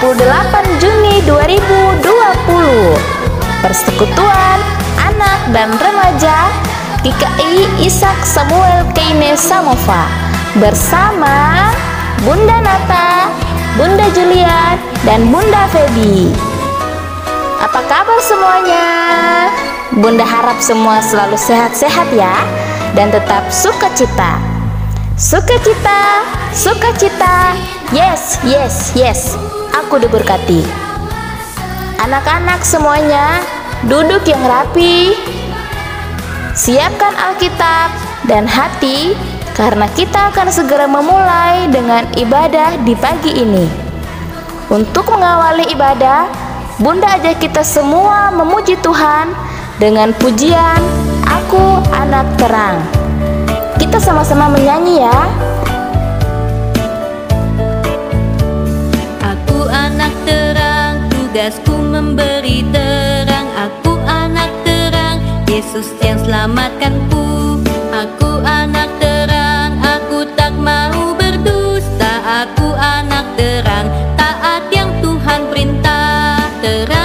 28 Juni 2020 Persekutuan Anak dan Remaja GKI Isak Samuel Keine Samova bersama Bunda Nata, Bunda Julian, dan Bunda Feby. Apa kabar semuanya? Bunda harap semua selalu sehat-sehat ya dan tetap sukacita. Sukacita, sukacita. Yes, yes, yes. Aku diberkati. Anak-anak semuanya, duduk yang rapi. Siapkan Alkitab dan hati karena kita akan segera memulai dengan ibadah di pagi ini. Untuk mengawali ibadah, Bunda ajak kita semua memuji Tuhan dengan pujian Aku Anak Terang. Sama-sama menyanyi ya. Aku anak terang, tugasku memberi terang. Aku anak terang, Yesus yang selamatkanku. Aku anak terang, aku tak mau berdusta. Aku anak terang, taat yang Tuhan perintah. Terang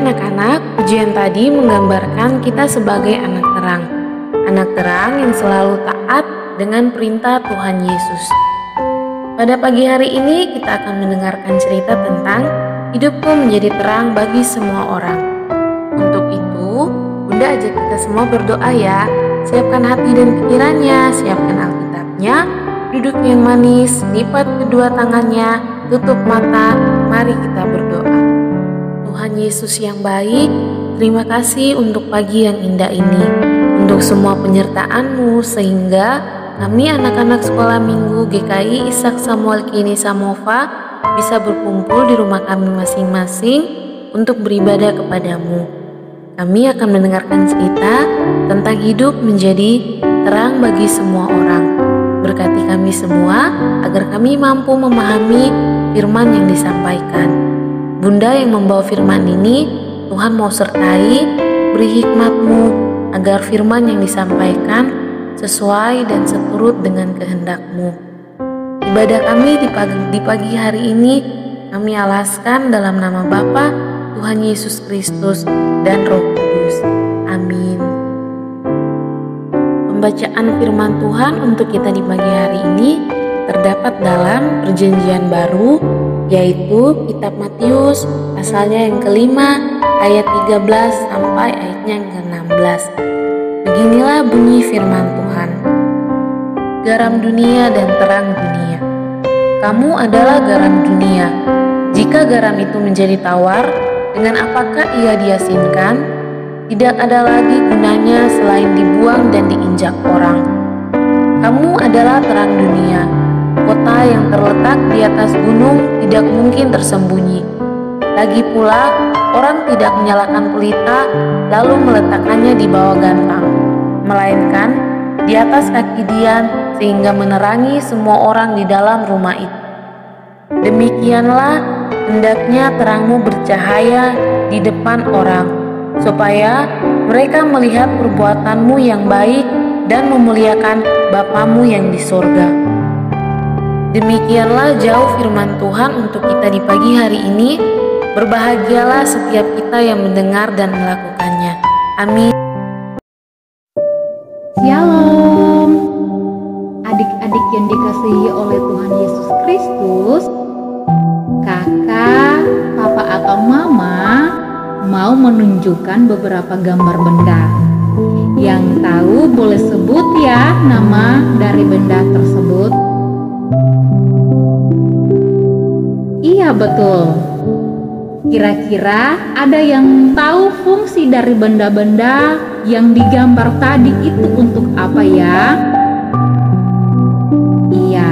anak-anak, pujian tadi menggambarkan kita sebagai anak terang. Anak terang yang selalu taat dengan perintah Tuhan Yesus. Pada pagi hari ini kita akan mendengarkan cerita tentang hidupku menjadi terang bagi semua orang. Untuk itu, Bunda ajak kita semua berdoa ya. Siapkan hati dan pikirannya, siapkan Alkitabnya, duduk yang manis, lipat kedua tangannya, tutup mata, mari kita berdoa. Tuhan Yesus yang baik, terima kasih untuk pagi yang indah ini, untuk semua penyertaan-Mu sehingga kami anak-anak sekolah minggu GKI Isak Samuel Kini Samova bisa berkumpul di rumah kami masing-masing untuk beribadah kepadamu. Kami akan mendengarkan cerita tentang hidup menjadi terang bagi semua orang. Berkati kami semua agar kami mampu memahami firman yang disampaikan. Bunda yang membawa firman ini, Tuhan mau sertai, beri hikmatmu agar firman yang disampaikan sesuai dan seturut dengan kehendakmu. Ibadah kami di pagi, di pagi hari ini kami alaskan dalam nama Bapa, Tuhan Yesus Kristus, dan Roh Kudus. Amin. Pembacaan firman Tuhan untuk kita di pagi hari ini terdapat dalam perjanjian baru yaitu kitab Matius pasalnya yang kelima ayat 13 sampai ayatnya yang ke-16. Beginilah bunyi firman Tuhan. Garam dunia dan terang dunia. Kamu adalah garam dunia. Jika garam itu menjadi tawar, dengan apakah ia diasinkan? Tidak ada lagi gunanya selain dibuang dan diinjak orang. Kamu adalah terang dunia. Kota yang terletak di atas gunung tidak mungkin tersembunyi. Lagi pula, orang tidak menyalakan pelita lalu meletakkannya di bawah gantang, melainkan di atas kaki Dian sehingga menerangi semua orang di dalam rumah itu. Demikianlah hendaknya terangmu bercahaya di depan orang, supaya mereka melihat perbuatanmu yang baik dan memuliakan Bapamu yang di sorga. Demikianlah jauh firman Tuhan untuk kita di pagi hari ini. Berbahagialah setiap kita yang mendengar dan melakukannya. Amin. Shalom Adik-adik yang dikasihi oleh Tuhan Yesus Kristus Kakak, papa atau mama mau menunjukkan beberapa gambar benda Yang tahu boleh sebut ya nama dari benda tersebut Iya betul Kira-kira ada yang tahu fungsi dari benda-benda yang digambar tadi itu untuk apa ya? Iya,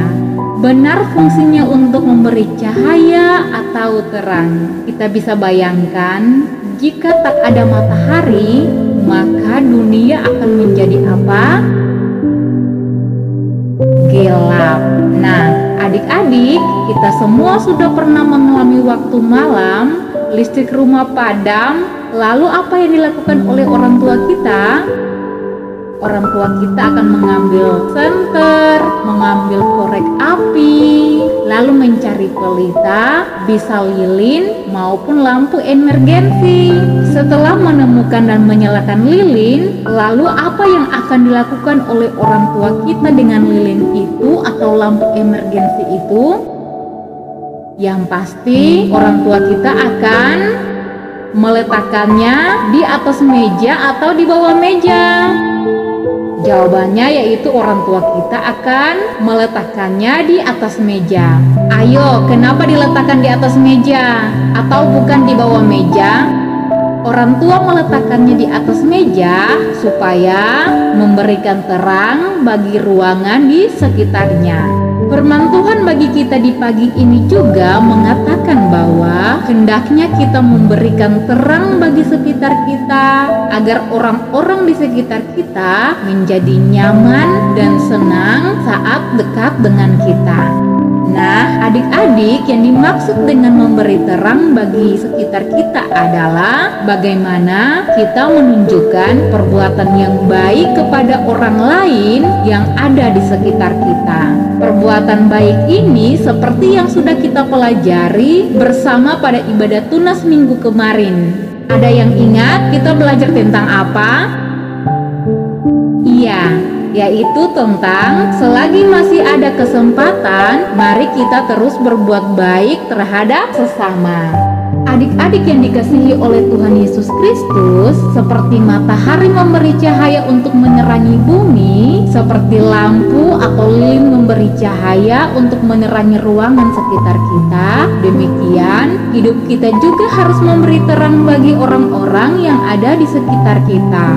benar fungsinya untuk memberi cahaya atau terang. Kita bisa bayangkan, jika tak ada matahari, maka dunia akan menjadi apa? Gelap. Nah, adik-adik, kita semua sudah pernah mengalami waktu malam, listrik rumah padam, lalu apa yang dilakukan oleh orang tua kita? Orang tua kita akan mengambil senter, mengambil korek api, lalu mencari pelita, bisa lilin maupun lampu emergensi. Setelah menemukan dan menyalakan lilin, lalu apa yang akan dilakukan oleh orang tua kita dengan lilin itu atau lampu emergensi itu? Yang pasti orang tua kita akan meletakkannya di atas meja atau di bawah meja. Jawabannya yaitu orang tua kita akan meletakkannya di atas meja. Ayo, kenapa diletakkan di atas meja atau bukan di bawah meja? Orang tua meletakkannya di atas meja supaya memberikan terang bagi ruangan di sekitarnya. Firman Tuhan bagi kita di pagi ini juga mengatakan bahwa hendaknya kita memberikan terang bagi sekitar kita agar orang-orang di sekitar kita menjadi nyaman dan senang saat dekat dengan kita. Adik-adik yang dimaksud dengan memberi terang bagi sekitar kita adalah bagaimana kita menunjukkan perbuatan yang baik kepada orang lain yang ada di sekitar kita. Perbuatan baik ini seperti yang sudah kita pelajari bersama pada ibadah tunas minggu kemarin. Ada yang ingat kita belajar tentang apa? Iya, yaitu tentang selagi masih ada kesempatan, mari kita terus berbuat baik terhadap sesama. Adik-adik yang dikasihi oleh Tuhan Yesus Kristus, seperti matahari memberi cahaya untuk menerangi bumi, seperti lampu atau lilin memberi cahaya untuk menerangi ruangan sekitar kita, demikian hidup kita juga harus memberi terang bagi orang-orang yang ada di sekitar kita.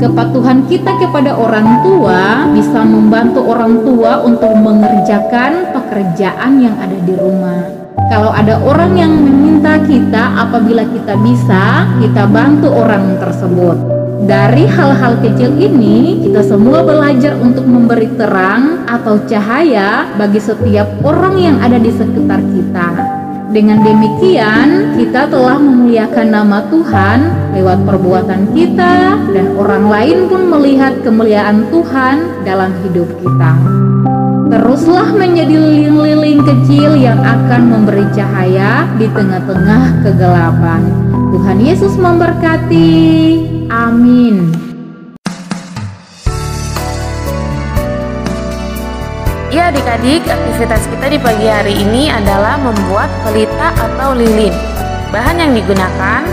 Kepatuhan kita kepada orang tua bisa membantu orang tua untuk mengerjakan pekerjaan yang ada di rumah. Kalau ada orang yang meminta kita apabila kita bisa, kita bantu orang tersebut. Dari hal-hal kecil ini, kita semua belajar untuk memberi terang atau cahaya bagi setiap orang yang ada di sekitar kita. Dengan demikian, kita telah memuliakan nama Tuhan lewat perbuatan kita, dan orang lain pun melihat kemuliaan Tuhan dalam hidup kita. Teruslah menjadi lilin-lilin kecil yang akan memberi cahaya di tengah-tengah kegelapan. Tuhan Yesus memberkati. Amin. Ya adik-adik, aktivitas kita di pagi hari ini adalah membuat pelita atau lilin. Bahan yang digunakan,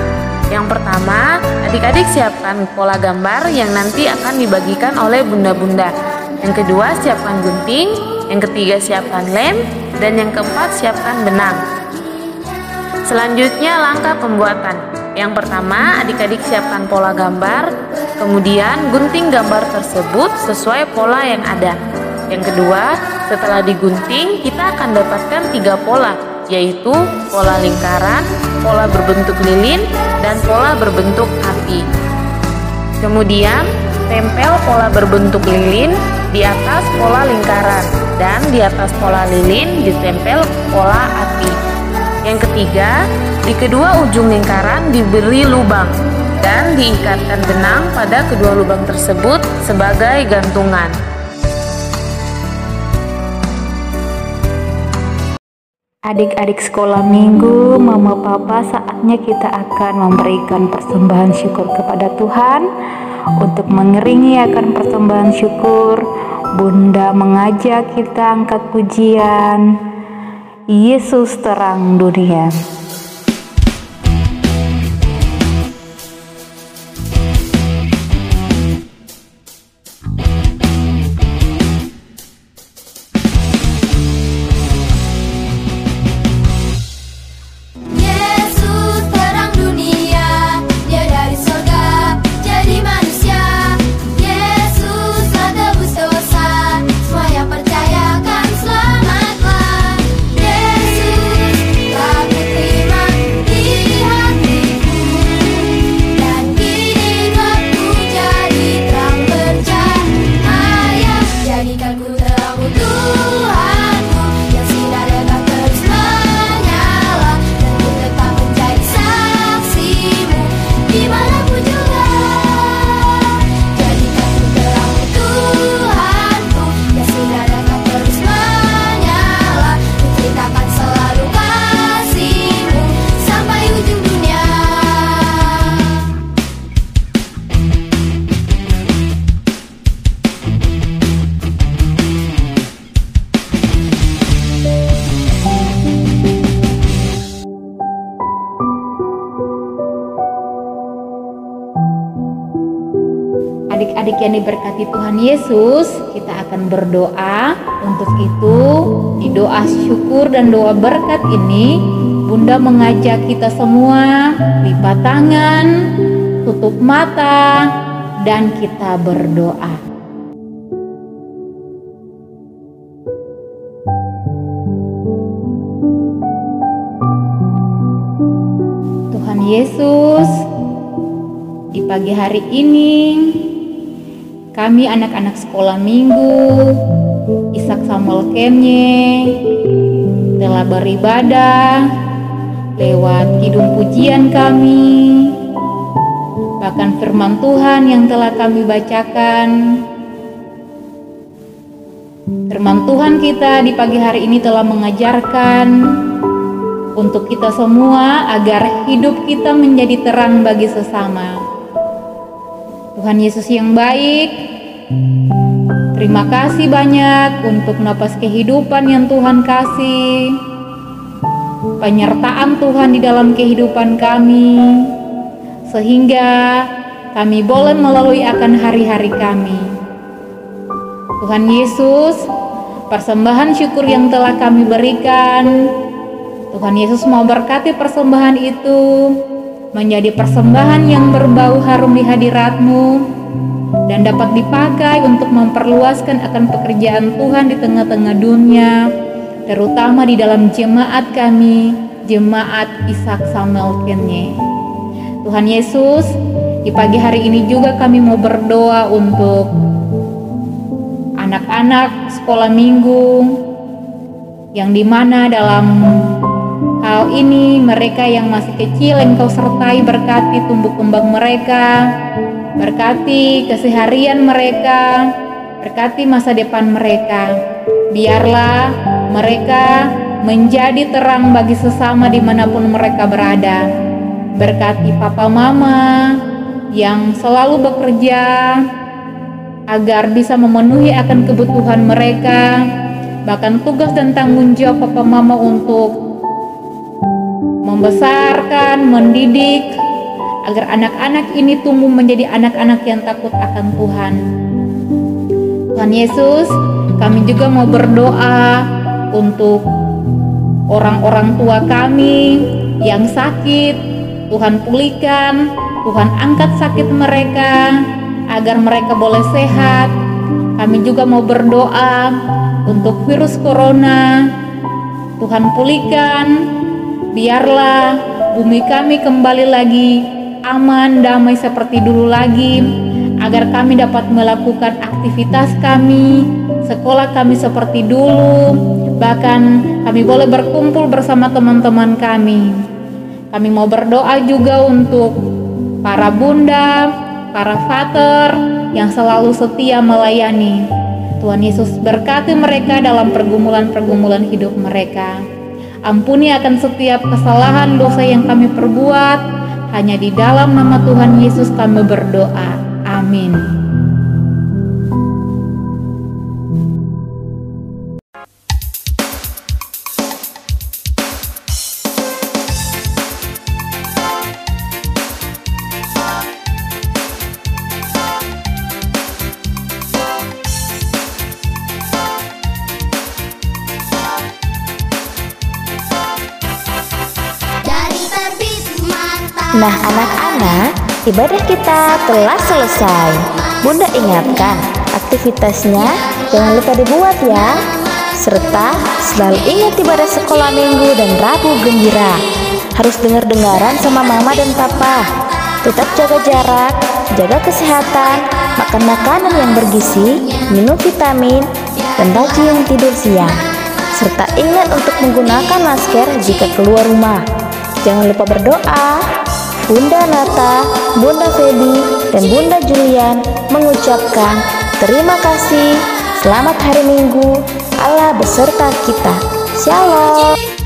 yang pertama, adik-adik siapkan pola gambar yang nanti akan dibagikan oleh bunda-bunda. Yang kedua, siapkan gunting. Yang ketiga, siapkan lem. Dan yang keempat, siapkan benang. Selanjutnya, langkah pembuatan. Yang pertama, adik-adik siapkan pola gambar, kemudian gunting gambar tersebut sesuai pola yang ada. Yang kedua, setelah digunting, kita akan dapatkan tiga pola, yaitu pola lingkaran, pola berbentuk lilin, dan pola berbentuk api. Kemudian, tempel pola berbentuk lilin di atas pola lingkaran dan di atas pola lilin ditempel pola api. Yang ketiga, di kedua ujung lingkaran diberi lubang dan diikatkan benang pada kedua lubang tersebut sebagai gantungan. Adik-adik sekolah minggu, mama papa saatnya kita akan memberikan persembahan syukur kepada Tuhan Untuk mengeringi akan persembahan syukur. Bunda mengajak kita angkat pujian. Yesus terang dunia adik-adik yang diberkati Tuhan Yesus, kita akan berdoa. Untuk itu, di doa syukur dan doa berkat ini, Bunda mengajak kita semua lipat tangan, tutup mata, dan kita berdoa. Tuhan Yesus, di pagi hari ini kami anak-anak sekolah minggu, Ishak Samuel Kenye, telah beribadah lewat kidung pujian kami, bahkan firman Tuhan yang telah kami bacakan. Firman Tuhan kita di pagi hari ini telah mengajarkan untuk kita semua agar hidup kita menjadi terang bagi sesama. Tuhan Yesus yang baik, Terima kasih banyak untuk napas kehidupan yang Tuhan kasih. Penyertaan Tuhan di dalam kehidupan kami sehingga kami boleh melalui akan hari-hari kami. Tuhan Yesus, persembahan syukur yang telah kami berikan, Tuhan Yesus mau berkati persembahan itu menjadi persembahan yang berbau harum di hadiratmu dan dapat dipakai untuk memperluaskan akan pekerjaan Tuhan di tengah-tengah dunia, terutama di dalam jemaat kami, jemaat Ishak Samuel. Tuhan Yesus, di pagi hari ini juga kami mau berdoa untuk anak-anak sekolah minggu yang di mana dalam hal ini mereka yang masih kecil engkau sertai berkati tumbuh kembang mereka Berkati keseharian mereka, berkati masa depan mereka. Biarlah mereka menjadi terang bagi sesama di mana pun mereka berada. Berkati papa mama yang selalu bekerja agar bisa memenuhi akan kebutuhan mereka, bahkan tugas dan tanggung jawab papa mama untuk membesarkan, mendidik, agar anak-anak ini tumbuh menjadi anak-anak yang takut akan Tuhan. Tuhan Yesus, kami juga mau berdoa untuk orang-orang tua kami yang sakit. Tuhan pulihkan, Tuhan angkat sakit mereka agar mereka boleh sehat. Kami juga mau berdoa untuk virus corona. Tuhan pulihkan, biarlah bumi kami kembali lagi aman, damai seperti dulu lagi, agar kami dapat melakukan aktivitas kami, sekolah kami seperti dulu, bahkan kami boleh berkumpul bersama teman-teman kami. Kami mau berdoa juga untuk para bunda, para father yang selalu setia melayani. Tuhan Yesus berkati mereka dalam pergumulan-pergumulan hidup mereka. Ampuni akan setiap kesalahan dosa yang kami perbuat. Hanya di dalam nama Tuhan Yesus kami berdoa. Amin. Nah anak-anak, ibadah kita telah selesai. Bunda ingatkan, aktivitasnya jangan lupa dibuat ya. Serta selalu ingat ibadah sekolah minggu dan Rabu gembira. Harus dengar-dengaran sama mama dan papa. Tetap jaga jarak, jaga kesehatan, makan makanan yang bergizi, minum vitamin, dan rajin tidur siang. Serta ingat untuk menggunakan masker jika keluar rumah. Jangan lupa berdoa. Bunda Nata, Bunda Feby, dan Bunda Julian mengucapkan terima kasih. Selamat hari Minggu. Allah beserta kita. Shalom.